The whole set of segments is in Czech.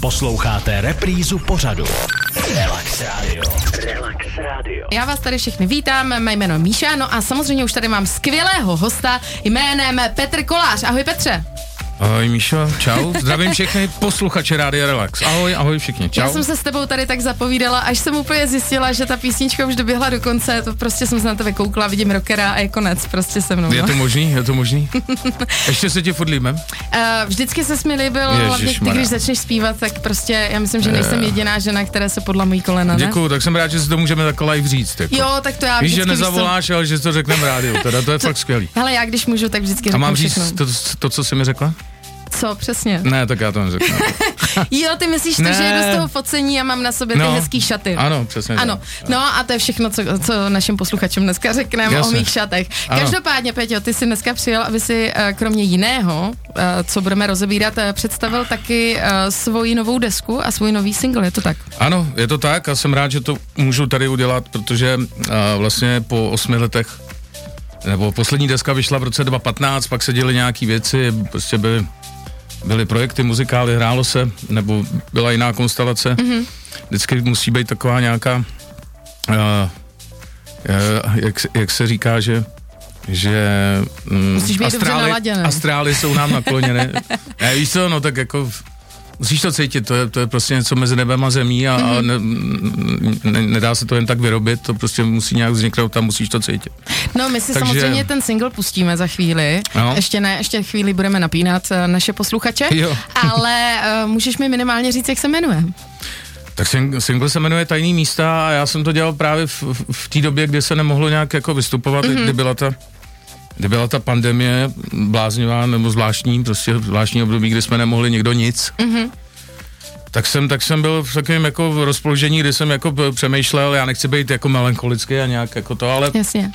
Posloucháte reprízu pořadu. Relax Radio. Relax Radio. Já vás tady všechny vítám, mé jméno je Míša, no a samozřejmě už tady mám skvělého hosta jménem Petr Kolář. Ahoj Petře. Ahoj Míšo, čau. Zdravím všechny posluchače Rádia Relax. Ahoj, ahoj všichni, čau. Já jsem se s tebou tady tak zapovídala, až jsem úplně zjistila, že ta písnička už doběhla do konce, to prostě jsem se na tebe koukla, vidím rockera a je konec prostě se mnou. Je no. to možný, je to možný. Ještě se ti furt líbím. Uh, vždycky se mi líbil, hlavně ty, když začneš zpívat, tak prostě já myslím, že nejsem jediná žena, která se podla mojí kolena, ne? Děkuju, tak jsem rád, že si to můžeme takhle live říct. Jako. Jo, tak to já Víš, že nezavoláš, ale že to řekneme rádiu, teda to je fakt skvělý. Hele, já když můžu, tak vždycky A mám říct to, to, co jsi mi řekla? Co, přesně? Ne, tak já to neřeknu. Jo, ty myslíš to, Ne. že jedu z toho focení a mám na sobě ty No. hezký šaty. Ano, přesně tak. Ano, no a to je všechno, co, co našim posluchačům dneska řekneme o mých šatech. Ano. Každopádně, Peťo, ty jsi dneska přijel, aby si eh, kromě jiného, eh, co budeme rozebírat, eh, představil taky svoji novou desku a svůj nový single, je to tak? Ano, je to tak a jsem rád, že to můžu tady udělat, protože vlastně po osmi letech nebo poslední deska vyšla v roce 2015, pak se děly nějaký věci, prostě byly, byly projekty, muzikály, hrálo se, nebo byla jiná konstelace. Mm-hmm. Vždycky musí být taková nějaká, uh, uh, jak, se- jak se říká, že že mm, dobře naladěný. astrály jsou nám nakloněny. ne, víš co, no tak jako Musíš to cítit, to je, to je prostě něco mezi nebem a zemí a, a ne, ne, nedá se to jen tak vyrobit, to prostě musí nějak vzniknout a musíš to cítit. No, my si Takže- samozřejmě ten single pustíme za chvíli. No. Ještě ne, ještě chvíli budeme napínat eh, naše posluchače. Jo. Ale uh, můžeš mi minimálně říct, jak se jmenuje? Tak sing- single se jmenuje Tajný místa a já jsem to dělal právě v, v, v té době, kdy se nemohlo nějak jako vystupovat, mm-hmm. kdy byla ta kdy byla ta pandemie bláznivá nebo zvláštní, prostě zvláštní období, kdy jsme nemohli nikdo nic. Mm-hmm. Tak jsem, tak jsem byl v takovém jako rozpoložení, kdy jsem jako přemýšlel, já nechci být jako melancholický a nějak jako to, ale Jasně.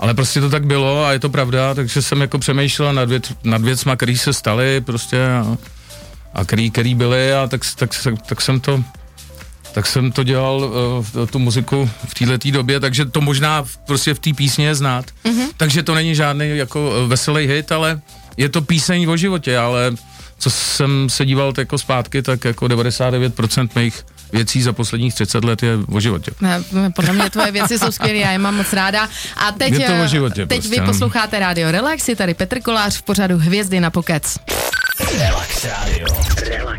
Ale prostě to tak bylo a je to pravda, takže jsem jako přemýšlel nad, věc, nad věcma, které se staly prostě a, a který, který byly a tak, tak, tak, tak jsem to tak jsem to dělal uh, tu muziku v této době, takže to možná v- prostě v té písně je znát. Mm-hmm. Takže to není žádný jako eh, veselý hit, ale je to píseň o životě, ale co jsem se díval jako zpátky, tak jako 99% mých věcí za posledních 30 let je o životě. Ne, podle mě tvoje věci jsou skvělé, já je mám moc ráda. A teď, Je to o eh, životě teď prostě, vy posloucháte Radio Relax, je tady Petr Kolář v pořadu Hvězdy na pokec. Relax Radio.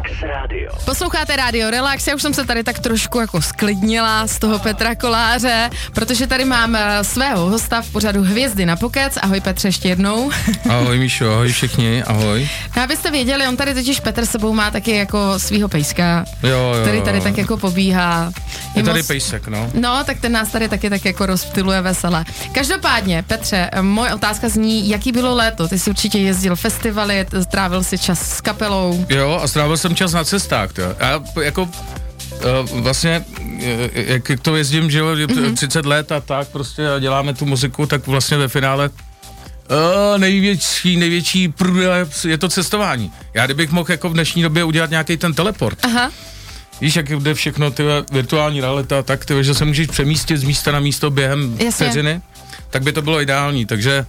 Relax Radio. Posloucháte Radio Relax, já už jsem se tady tak trošku jako sklidnila z toho Petra Koláře, protože tady mám eh, svého hosta v pořadu Hvězdy na pokec. Ahoj Petře ještě jednou. Ahoj Míšo, ahoj všichni, ahoj. No, abyste věděli, on tady totiž Petr sebou má taky jako svého pejska, Jo, jo, který tady jo. tak jako pobíhá. Je tady moc- pejsek, no. No, tak ten nás tady taky tak jako rozptiluje veselé. Každopádně, Petře, eh, moje otázka zní, jaký bylo léto? Ty jsi určitě jezdil festivaly, strávil si čas s kapelou. Jo, a strávil jsem čas na cestách, to. Já p- jako Uh, vlastně, eh, jak to jezdím, že jo, mm-hmm. 30 let a tak prostě a děláme tu muziku, tak vlastně ve finále uh, největší, největší průle je to cestování. Já kdybych mohl jako v dnešní době udělat nějaký ten teleport, Aha, víš, jak jde všechno, ty virtuální realita, tak ty, že se můžeš přemístit z místa na místo během Jasně. vteřiny, tak by to bylo ideální, takže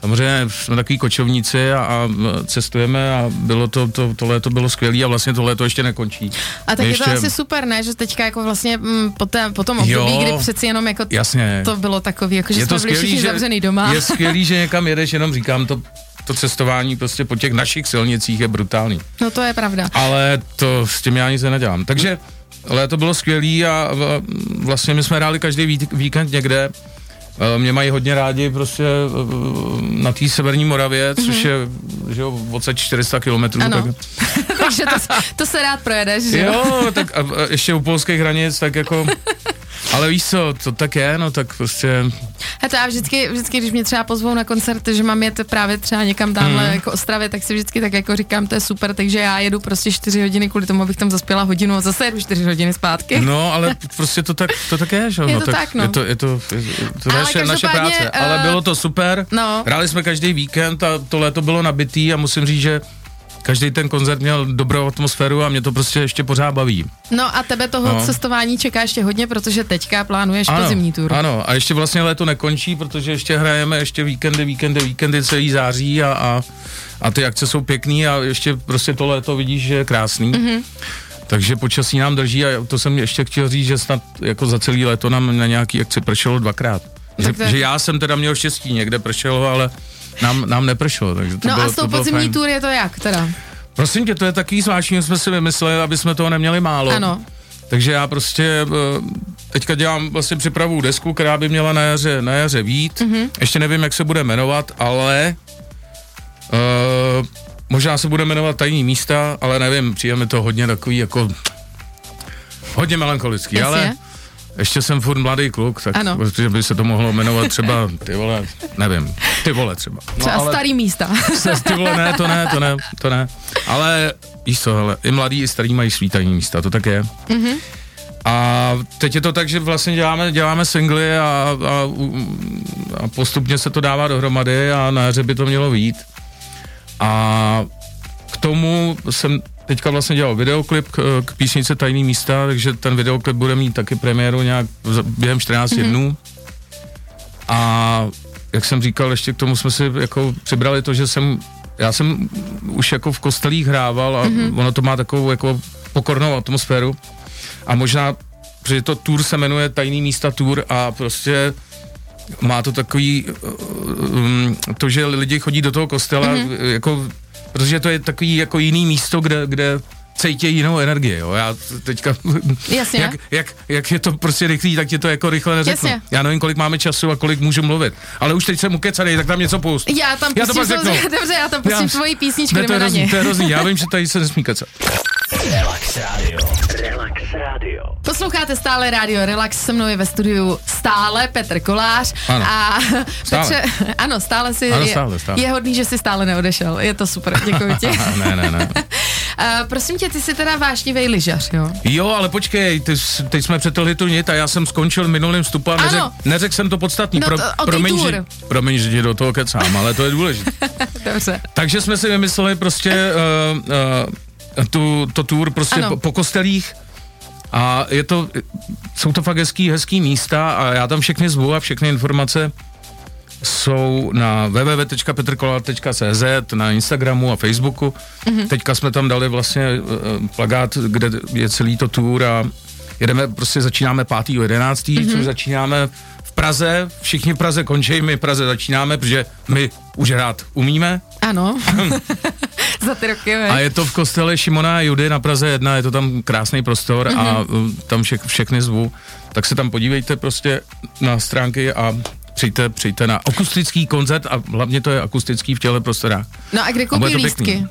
samozřejmě jsme takový kočovníci a, a cestujeme a bylo to, to, tohle to bylo skvělé a vlastně tohle to ještě nekončí. a tak My je to asi super, ne? Že teďka jako vlastně mm, po, té, po tom období, Jo. kdy přeci jenom jako Jasně. to bylo takový, jako že je jsme to byli všichni skvělý, že, zavřený doma. je skvělý, že někam jedeš, jenom říkám, to, to cestování prostě po těch našich silnicích je brutální. No to je pravda. Ale to s tím já nic nedělám. Takže léto bylo skvělý a vlastně my jsme hráli každý ví- víkend někde. Eh, Mě mají hodně rádi prostě eh, na té severní Moravě, což je že jo, odsaď 400 kilometrů. Ano. Tak, Takže to, to se rád projedeš, že jo? jo, tak a, a ještě u polských hranic, tak jako... Ale víš co, to tak je, no tak prostě... A to já vždycky, vždycky, když mě třeba pozvou na koncert, že mám jet právě třeba někam tamhle Mhm. jako Ostravě, tak si vždycky tak jako říkám, to je super, takže já jedu prostě 4 hodiny kvůli tomu, abych tam zaspěla hodinu a zase jedu 4 hodiny zpátky. No, ale prostě to tak, to tak je, že jo? Je no, to tak, no. Je to, je to, je to Ale naše, naše práce, ale eh, bylo to super. no. Hráli jsme každý víkend a to léto bylo nabitý a musím říct, že každý ten koncert měl dobrou atmosféru a mě to prostě ještě pořád baví. No a tebe toho No. cestování čeká ještě hodně, protože teďka plánuješ pozimní tur. ano, a ještě vlastně léto nekončí, protože ještě hrajeme ještě víkendy, víkendy, víkendy celý září a, a, a ty akce jsou pěkný a ještě prostě to léto vidíš, že je krásný. Mhm. Mm-hmm. Takže počasí nám drží a to jsem ještě chtěl říct, že snad jako za celý léto nám na nějaký akci pršelo dvakrát. Že, že já jsem teda měl štěstí, někde pršelo, ale nám, nám nepršelo. Takže to No bylo, a s tou podzimní tour je to jak teda? Prosím tě, to je takový zvláštní, že jsme si vymysleli, aby jsme toho neměli málo. Ano. Takže já prostě eh, teďka dělám vlastně připravu desku, která by měla na jaře, na jaře vít. Mhm. Mm-hmm. Ještě nevím, jak se bude jmenovat, ale uh, možná se bude jmenovat Tajní místa, ale nevím, přijde mi to hodně takový jako hodně melancholický, Jasně. ale ještě jsem furt mladý kluk, tak Ano. protože by se to mohlo jmenovat třeba, ty vole, nevím, ty vole třeba. No, Třeba ale- starý místa. se, ty vole, ne, to ne, to ne, to ne. Ale víš co, hele, i mladí, i starí mají svý tajní místa, to tak je. Mm-hmm. A teď je to tak, že vlastně děláme, děláme singly a, a, a postupně se to dává dohromady a na jaře by to mělo vít. A k tomu jsem teďka vlastně dělal videoklip k, k písnice Tajný místa, takže ten videoklip bude mít taky premiéru nějak během 14 mm-hmm. dnů. A jak jsem říkal, ještě k tomu jsme si jako přibrali to, že jsem, já jsem už jako v kostelích hrával a mm-hmm. ono to má takovou jako pokornou atmosféru a možná, protože to tour se jmenuje Tajný místa tour a prostě má to takový, um, to, že lidi chodí do toho kostela, mm-hmm. jako, protože to je takový jako jiný místo, kde, kde cítí jinou energii, jo. Já teďka, Jasně. jak, jak, jak, je to prostě rychlý, tak ti to jako rychle neřeknu. Jasně. Já nevím, kolik máme času a kolik můžu mluvit, ale už teď jsem ukecaný, tak tam něco pust. Já tam Já to pustím, pak řeknu. dobře, já tam pustím Já- tvoji písničku, Ne, to jdeme je na hrozný, ně. to je hrozný, já vím, že tady se nesmí kecat. Relax Radio. Relax Radio. Posloucháte stále rádio Relax, se mnou je ve studiu stále Petr Kolář. Ano. A Stále. Petře, ano, stále si, Ano, je, stále, stále. je hodný, že jsi stále neodešel, je to super, děkuji ti. ne, ne, ne. Uh, prosím tě, ty jsi teda vášnivý lyžař, jo? Jo, ale počkej, ty, teď jsme přetrhli tu nit a já jsem skončil minulým vstupu a neřekl neřek jsem to podstatný. No to- o té promiň, že, promiň, že do toho kecám, ale to je důležité. Dobře. Takže jsme si vymysleli prostě uh, uh, tu, to tour prostě Ano. po, po kostelích a je to, jsou to fakt hezký, hezký místa a já tam všechny zvu a všechny informace jsou na www.petrkolar.cz, na Instagramu a Facebooku. Mm-hmm. Teďka jsme tam dali vlastně uh, plagát, kde je celý to tour a jedeme, prostě začínáme 5.11., mm-hmm. což začínáme v Praze, všichni v Praze končí, my v Praze začínáme, protože my už hrát umíme. Ano. Za ty roky, A veď. je to v kostele Šimona a Judy na Praze 1, je to tam krásný prostor mm-hmm. a uh, tam všech, všechny zvu. Tak se tam podívejte prostě na stránky a přijďte, přijďte na akustický koncert a hlavně to je akustický v těle prostorách. No a kde A koupí lístky? pěkný.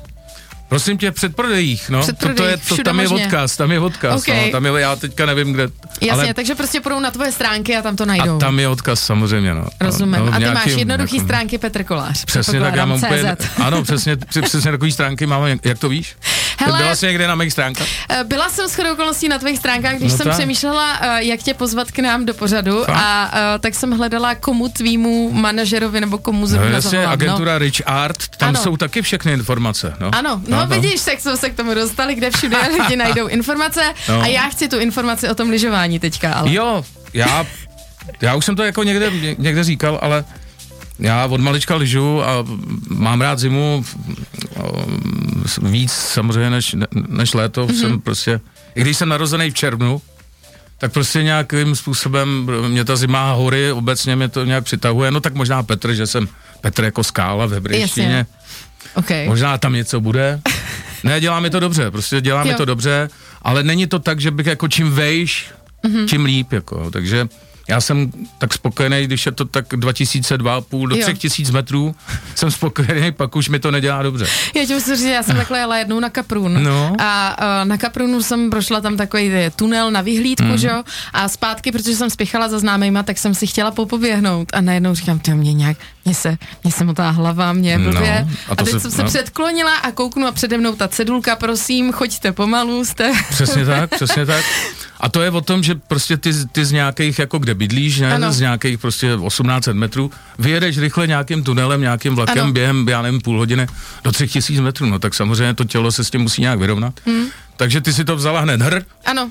Prosím tě, v předprodejích, no. To, to je, to, tam je možně. odkaz, tam je odkaz, Ok. no. Tam je, já teďka nevím, kde. Jasně, ale, takže prostě půjdou na tvoje stránky a tam to najdou. a tam je odkaz samozřejmě, no. Rozumím. No, no, a ty máš nějakým, jednoduchý jako- stránky Petr Kolář. Přesně tak, já mám úplně, ano, přesně, přesně takový stránky mám, jak, jak to víš? Hele- Byla jsi někde na mých stránkách? Eh, Byla jsem shodou okolností na tvých stránkách, když No jsem tak. přemýšlela, eh, jak tě pozvat k nám do pořadu Fakt? a eh, tak jsem hledala komu tvýmu manažerovi nebo komu No, zrovna jasně, zavolám. agentura Rich Art, tam Ano. jsou taky všechny informace. No. Ano, no, no vidíš, tak jsme se k tomu dostali, kde všude lidi najdou informace No. a já chci tu informaci o tom lyžování teďka, ale... Jo, já, já už jsem to jako někde, ně- někde říkal, ale já od malička lyžu a mám rád zimu víc samozřejmě než, než léto. Mm-hmm. Jsem prostě, i když jsem narozený v červnu, tak prostě nějakým způsobem mě ta zima a hory, obecně mě to nějak přitahuje. No tak možná Petr, že jsem Petr jako skála ve Brejštině. Okay. Možná tam něco bude. Ne, děláme to dobře, prostě děláme Jo. to dobře, ale není to tak, že bych jako čím vejš, Mhm. mm-hmm. tím líp, jako, takže já jsem tak spokojený, když je to tak 2002, půl do Jo. 3000 metrů, jsem spokojený, pak už mi to nedělá dobře. Já ti musím říct, že já jsem takhle jela jednou na Kaprun No. a uh, na Kaprunu jsem prošla tam takový tunel na vyhlídku, mm. že jo, a zpátky, protože jsem spěchala za známejma, tak jsem si chtěla popoběhnout a najednou říkám, ty mě nějak, mě se, mě se motá hlava, mě No, blbě. a a, to teď se- jsem se no. předklonila a kouknu a přede mnou ta cedulka, prosím, choďte pomalu, jste... Přesně tak, přesně tak. A to je o tom, že prostě ty, ty z nějakých, jako kde bydlíš, ne, Ano. z nějakých prostě 1800 metrů, vyjedeš rychle nějakým tunelem, nějakým vlakem Ano. během, já nevím, půl hodiny do 3000 metrů, no tak samozřejmě to tělo se s tím musí nějak vyrovnat. Hmm. Takže ty si to vzala hned hr, Ano,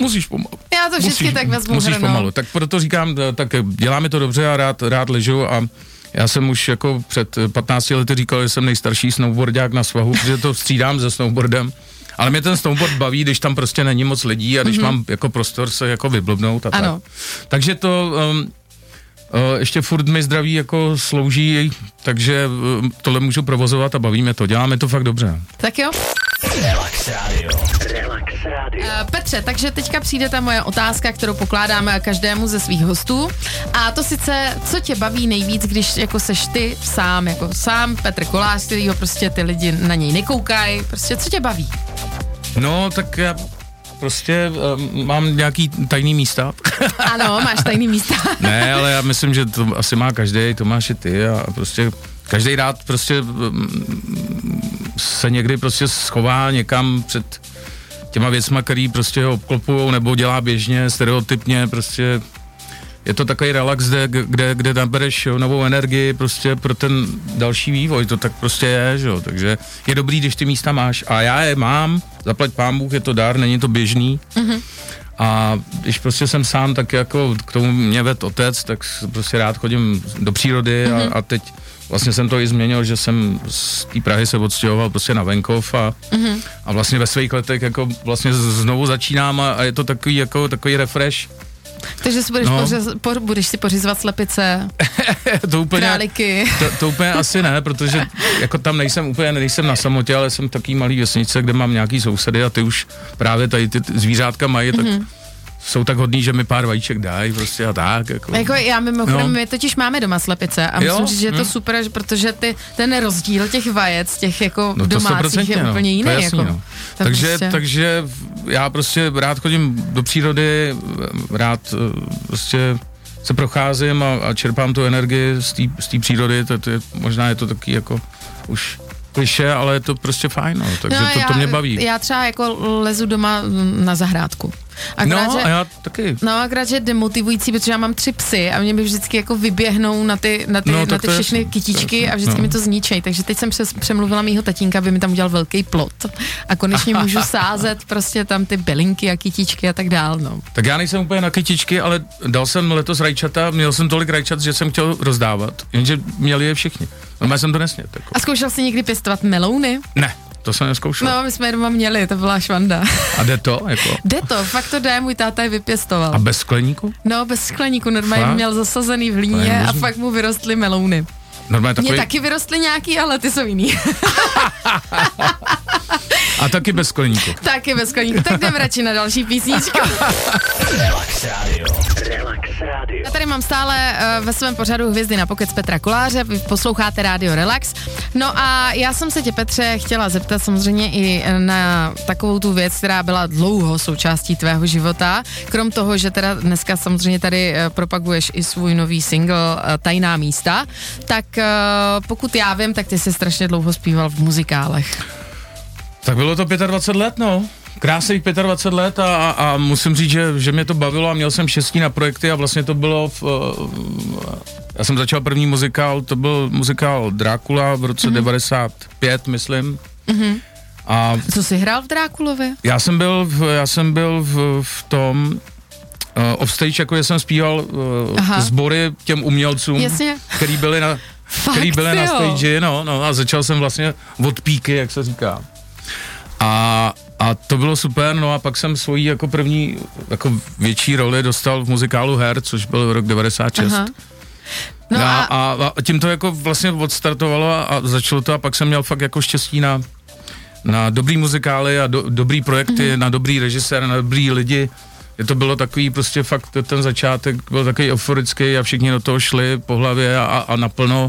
musíš pomalu. já to vždycky musíš, tak vezmu Musíš hr, no. pomalu. Tak proto říkám, eh, tak děláme to dobře a rád, rád ležu a já jsem už jako před eh, 15 lety říkal, že jsem nejstarší snowboardák na svahu, protože to střídám se snowboardem Ale mě ten snowboard baví, když tam prostě není moc lidí a když mm-hmm. mám jako prostor se jako vyblbnout a Ano. tak. Takže to um, uh, ještě furt mi zdraví jako slouží, takže um, tohle můžu provozovat a bavíme to. Děláme to fakt dobře. Tak jo. Relax Radio. Relax Radio. Eh, Petře, takže teďka přijde ta moje otázka, kterou pokládáme každému ze svých hostů. A to sice, co tě baví nejvíc, když jako seš ty sám, jako sám Petr Kolář, kterýho prostě ty lidi na něj nekoukají. Prostě co tě baví? No, tak já prostě um, mám nějaký tajný místa. Ano, máš tajný místa. ne, ale já myslím, že to asi má každý, to máš i ty a prostě každý rád prostě um, se někdy prostě schová někam před těma věcma, který prostě ho obklopujou nebo dělá běžně, stereotypně, prostě je to takový relax, kde, kde, kde nabereš jo, novou energii prostě pro ten další vývoj, to tak prostě je, že jo, takže je dobrý, když ty místa máš a já je mám, zaplať pán Bůh, je to dar, není to běžný mm-hmm. a když prostě jsem sám, tak jako k tomu mě ved otec, tak prostě rád chodím do přírody mm-hmm. a, a teď vlastně jsem to i změnil, že jsem z té Prahy se odstěhoval prostě na venkov a, mm-hmm. a vlastně ve svých letech jako vlastně znovu začínám a, a je to takový jako takový refresh. Takže si budeš, No. pořiz, po, budeš si pořizovat slepice, to úplně, králiky. to, to úplně asi ne, protože jako tam nejsem úplně, nejsem na samotě, ale jsem taký malý vesnice, kde mám nějaký sousedy a ty už právě tady ty zvířátka mají, tak Mhm. mm-hmm. Jsou tak hodný, že mi pár vajíček dají prostě a tak. Jako. Jako já mimochodem, No. no. my totiž máme doma slepice a Jo? myslím si, že je to Hm. super, že- protože ty, ten rozdíl těch vajec, těch jako No domácích je 100%, úplně jiný. To je jasný, jako. no. To takže, prostě- takže já prostě rád chodím do přírody, rád eh, prostě se procházím a, a čerpám tu energii z té přírody, to, to je, možná je to taky jako už kliše, ale je to prostě fajn, no, takže to, já, to mě baví. Já třeba jako lezu doma na zahrádku. Akorát, no že, a já taky. No, akorát, že je demotivující, protože já mám tři psy a mě by vždycky jako vyběhnou na ty, na ty, No, na ty všechny jasný, kytičky je a jasný, vždycky no. mi to zničej. Takže teď jsem přes, přemluvila mýho tatínka, aby mi tam udělal velký plot a konečně můžu sázet prostě tam ty bylinky a kytičky a tak dál, no. Tak já nejsem úplně na kytičky, ale dal jsem letos rajčata, měl jsem tolik rajčat, že jsem chtěl rozdávat, jenže měli je všichni. No, jsem to nesmět. Jako. A zkoušel jsi někdy pěstovat melouny? Ne, to jsem neskoušel. No, my jsme je doma měli, to byla švanda. A jde to? Jako? Jde to, fakt to jde, můj táta je vypěstoval. A bez skleníku? No, bez skleníku, normálně Fakt? měl zasazený v hlíně a fakt mu vyrostly melouny. Normálně Mně takový, taky vyrostly nějaký, ale ty jsou jiný. a taky bez skleníku. taky bez skleníku. Tak jdeme radši na další písničku. Relax Radio. Já tady mám stále uh, ve svém pořadu Hvězdy na pokec Petra Koláře, vy posloucháte Radio Relax. No a já jsem se tě, Petře, chtěla zeptat samozřejmě i na takovou tu věc, která byla dlouho součástí tvého života. Krom toho, že teda dneska samozřejmě tady uh, propaguješ i svůj nový single uh, Tajná místa, tak pokud já vím, tak ty jsi strašně dlouho zpíval v muzikálech. Tak bylo to 25 let, no. Krásných 25 let a, a, musím říct, že, že mě to bavilo a měl jsem štěstí na projekty a vlastně to bylo v, uh, já jsem začal první muzikál, to byl muzikál Drákula v roce mm-hmm. 95, myslím. Mm-hmm. A Co jsi hrál v Drákulově? já jsem byl v, já jsem byl v, v tom uh, offstage, jako jsem zpíval uh, Aha. sbory těm umělcům, Jasně. který byli na, Fakt, který byli na stage, no, no a začal jsem vlastně od píky, jak se říká. A, a to bylo super, no a pak jsem svoji jako první jako větší roli dostal v muzikálu Her, což byl rok 96. Aha. No a, a, a, a tím to jako vlastně odstartovalo a, a začalo to a pak jsem měl fakt jako štěstí na, na dobrý muzikály a do, dobrý projekty, Mhm. mm-hmm. na dobrý režisér, na dobrý lidi. Je to bylo takový prostě fakt, ten začátek byl takový euforický a všichni do toho šli po hlavě a, a, a naplno.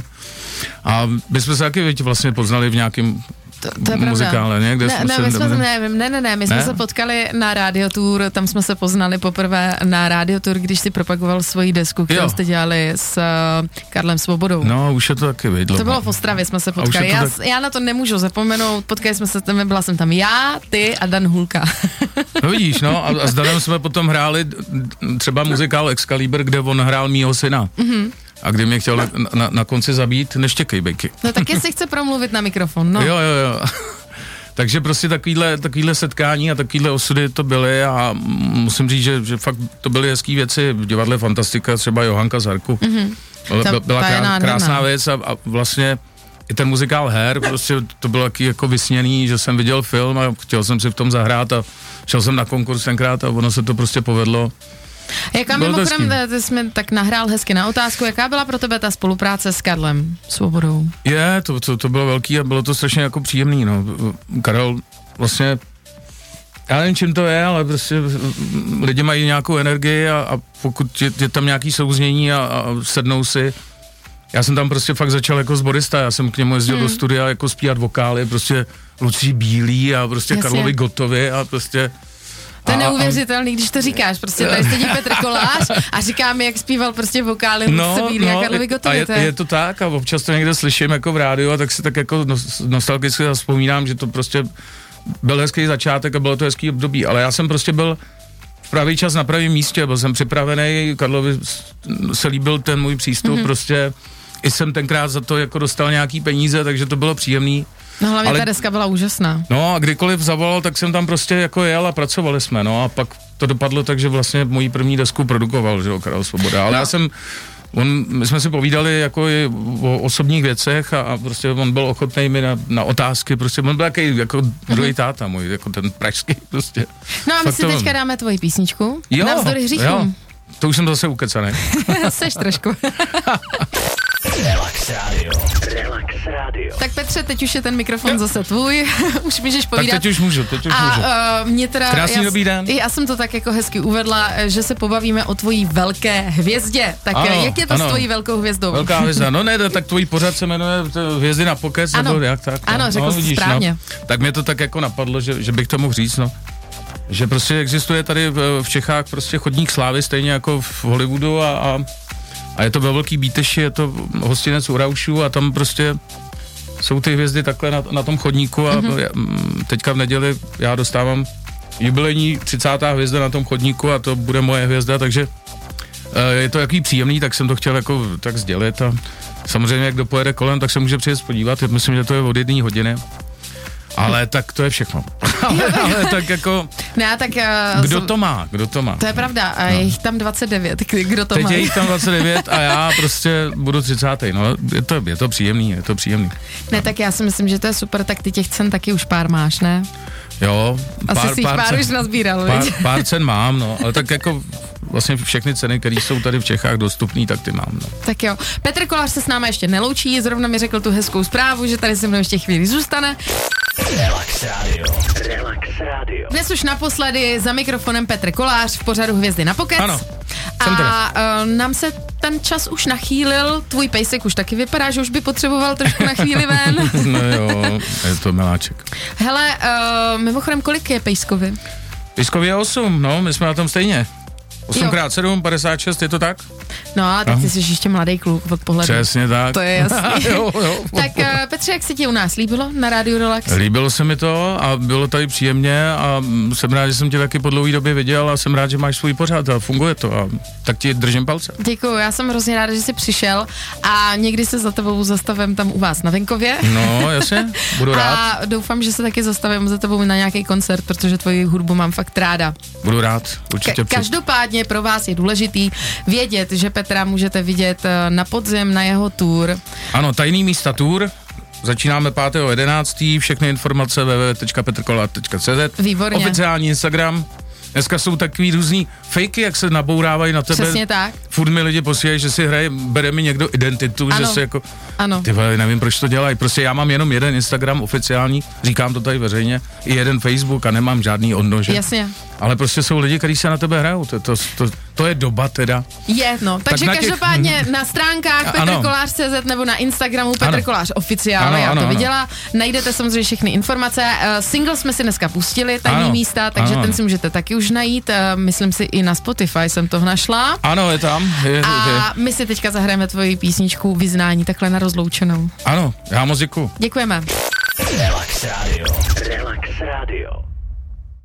A my jsme se taky vlastně poznali v nějakém to, to je pravda. muzikále, ne? Kde ne, jsme ne, se, my jsme, ne, ne, ne, ne, my jsme Ne? se potkali na Radio Tour, tam jsme se poznali poprvé na Radio Tour, když si propagoval svoji desku, kterou Jo. jste dělali s uh, Karlem Svobodou. No, už je to taky vidlo. To bylo v Ostravě, jsme se potkali. Já, tak- já na to nemůžu zapomenout, potkali jsme se tam, byla jsem tam já, ty a Dan Hulka. No vidíš, no, a, a s Danem jsme potom hráli třeba muzikál Excalibur, kde on hrál mýho syna. Mhm. Mm-hmm. A kdy mě chtěl na, na, na konci zabít, neštěkej, bejky. no tak jestli chce promluvit na mikrofon, no. Jo, jo, jo. Takže prostě takovýhle, takovýhle setkání a takovýhle osudy to byly a musím říct, že, že fakt to byly hezké věci. V divadle Fantastika, třeba Johanka Zarku. Mm-hmm. Byla je krá, krásná věc a, a vlastně i ten muzikál her, prostě to bylo taky jako vysněný, že jsem viděl film a chtěl jsem si v tom zahrát a šel jsem na konkurs tenkrát a ono se to prostě povedlo. Jaká Bylo mimochodem, hezký. ty jsi mi tak nahrál hezky na otázku, jaká byla pro tebe ta spolupráce s Karlem Svobodou? Je, to, to, to bylo velký a bylo to strašně jako příjemný, no. Karel vlastně, já nevím, čím to je, ale prostě lidi mají nějakou energii a, a pokud je, je tam nějaký souznění a, a sednou si, já jsem tam prostě fakt začal jako zborista, já jsem k němu jezdil hmm. do studia jako zpívat vokály, prostě Lucí Bílý a prostě Jasně. Karlovi Gotovi a prostě To je neuvěřitelný, když to říkáš. Prostě tady sedí Petr Kolář a říká mi, jak zpíval prostě vokály no, Bílý a Karlovi a Gotovi. je, to je- to tak a občas to někde slyším jako v rádiu a tak si tak jako nos, nostalgicky vzpomínám, že to prostě byl hezký začátek a bylo to hezký období, ale já jsem prostě byl v pravý čas na pravém místě, byl jsem připravený, Karlovi se líbil ten můj přístup, Mhm. mm-hmm. prostě i jsem tenkrát za to jako dostal nějaký peníze, takže to bylo příjemný. No hlavně ale- ta deska byla úžasná. No a kdykoliv zavolal, tak jsem tam prostě jako jel a pracovali jsme, no a pak to dopadlo tak, že vlastně moji první desku produkoval, že jo, Karel Svoboda, ale no. já jsem, on, my jsme si povídali jako i o osobních věcech a, a prostě on byl ochotný mi na, na otázky, prostě on byl jaký, jako druhý táta můj, jako ten pražský prostě. No a my Fakt si teďka dáme tvoji písničku. Navzdory jo, hříchům. to už jsem zase ukecaný. Seš trošku. Relax Radio. Relax Radio. tak Petře, teď už je ten mikrofon zase tvůj. už můžeš Tak povídat. teď už můžu, teď už a můžu. uh, mě teda... Krásný já, dobrý den. Já jsem to tak jako hezky uvedla, eh, že se pobavíme o tvojí velké hvězdě. Tak Ano, ano, jak je to ano. s tvojí velkou hvězdou? Velká hvězda. No ne, tak tvůj pořad se jmenuje Hvězdy na pokec, Ano. nebo jak tak? Ano, no, řekl no, jsi vidíš, správně. No. Tak mě to tak jako napadlo, že, že bych to mohl říct, no. Že prostě existuje tady v, v Čechách prostě chodník slávy, stejně jako v Hollywoodu a, a, a je to ve Velký Bíteši, je to hostinec u Raušů a tam prostě jsou ty hvězdy takhle na, na tom chodníku a mm-hmm. teďka v neděli já dostávám jubilejní 30. hvězda na tom chodníku a to bude moje hvězda, takže eh, je to jaký příjemný, tak jsem to chtěl jako tak sdělit a samozřejmě, jak kdo pojede kolem, tak se může přijet podívat, myslím, že to je od jedné hodiny. Ale tak to je všechno. Ale, ale tak jako, Ne, tak... Uh, kdo to má, kdo to má? To je pravda, a je jich tam 29, kdo to Teď má? je jich tam 29 a já prostě budu 30. No, je to, je to příjemný, je to příjemný. Ne, tak já si myslím, že to je super, tak ty těch cen taky už pár máš, ne? Jo, Asi si jich pár cen- už nazbíral, pár, pár cen mám, no, ale tak jako vlastně všechny ceny, které jsou tady v Čechách dostupné, tak ty mám, no. Tak jo. Petr Kolář se s námi ještě neloučí, zrovna mi řekl tu hezkou zprávu, že tady se mnou ještě chvíli zůstane. Relax Radio. Relax Radio. Dnes už naposledy za mikrofonem Petr Kolář v pořadu Hvězdy na pokec. Ano, jsem. A uh, nám se ten čas už nachýlil, tvůj pejsek už taky vypadá, že už by potřeboval trošku na chvíli ven. No jo, je to miláček. Hele, uh, mimochodem, kolik je pejskovi? Pískově je 8, no, my jsme na tom stejně. 8x7, 56, je to tak? No a tak ty jsi ještě mladý kluk od pohledu. Přesně tak. To je jasný. jo, jo. Tak uh, Petře, jak se ti u nás líbilo na Rádiu Relax? Líbilo se mi to a bylo tady příjemně a mm, jsem rád, že jsem tě taky po dlouhé době viděl a jsem rád, že máš svůj pořád a funguje to a tak ti držím palce. Děkuju, já jsem hrozně ráda, že jsi přišel a někdy se za tebou zastavím tam u vás na venkově. No, jasně, budu rád, A doufám, že se taky zastavím za tebou na nějaký koncert, protože tvoji hudbu mám fakt ráda. budu rád, určitě Ka- přijď. Každopádně pro vás je důležitý vědět, že Petra můžete vidět eh, na podzim na jeho tour. Ano, tajný místa tour, začínáme 5.11. Všechny informace www.petrkola.cz Výborně. Oficiální Instagram. Dneska jsou takový různý fejky, jak se nabourávají na tebe. Přesně tak. Furt mi lidi posílají, že si hraje, bere mi někdo identitu, Ano. že si jako, Ano. ty vole, nevím, proč to dělají. Prostě já mám jenom jeden Instagram oficiální, říkám to tady veřejně, i jeden Facebook a nemám žádný odnože. Jasně. Ale prostě jsou lidi, kteří se na tebe hrajou. To, to, to, to je doba teda. Je, no. Takže na těch- každopádně na stránkách Ano. petrkolář.cz nebo na Instagramu Petr Ano. Kolář oficiál, Ano, já ano, to ano. viděla. Najdete samozřejmě všechny informace. Uh, single jsme si dneska pustili, tajný Ano. místa, takže Ano. ten si můžete taky už najít. Uh, myslím si i na Spotify jsem to našla. Ano, je tam. Je, je. A my si teďka zahrajeme tvoji písničku Vyznání takhle na rozloučenou. Ano, já moc děkuju. Děkujeme. Relax Radio. Relax Radio.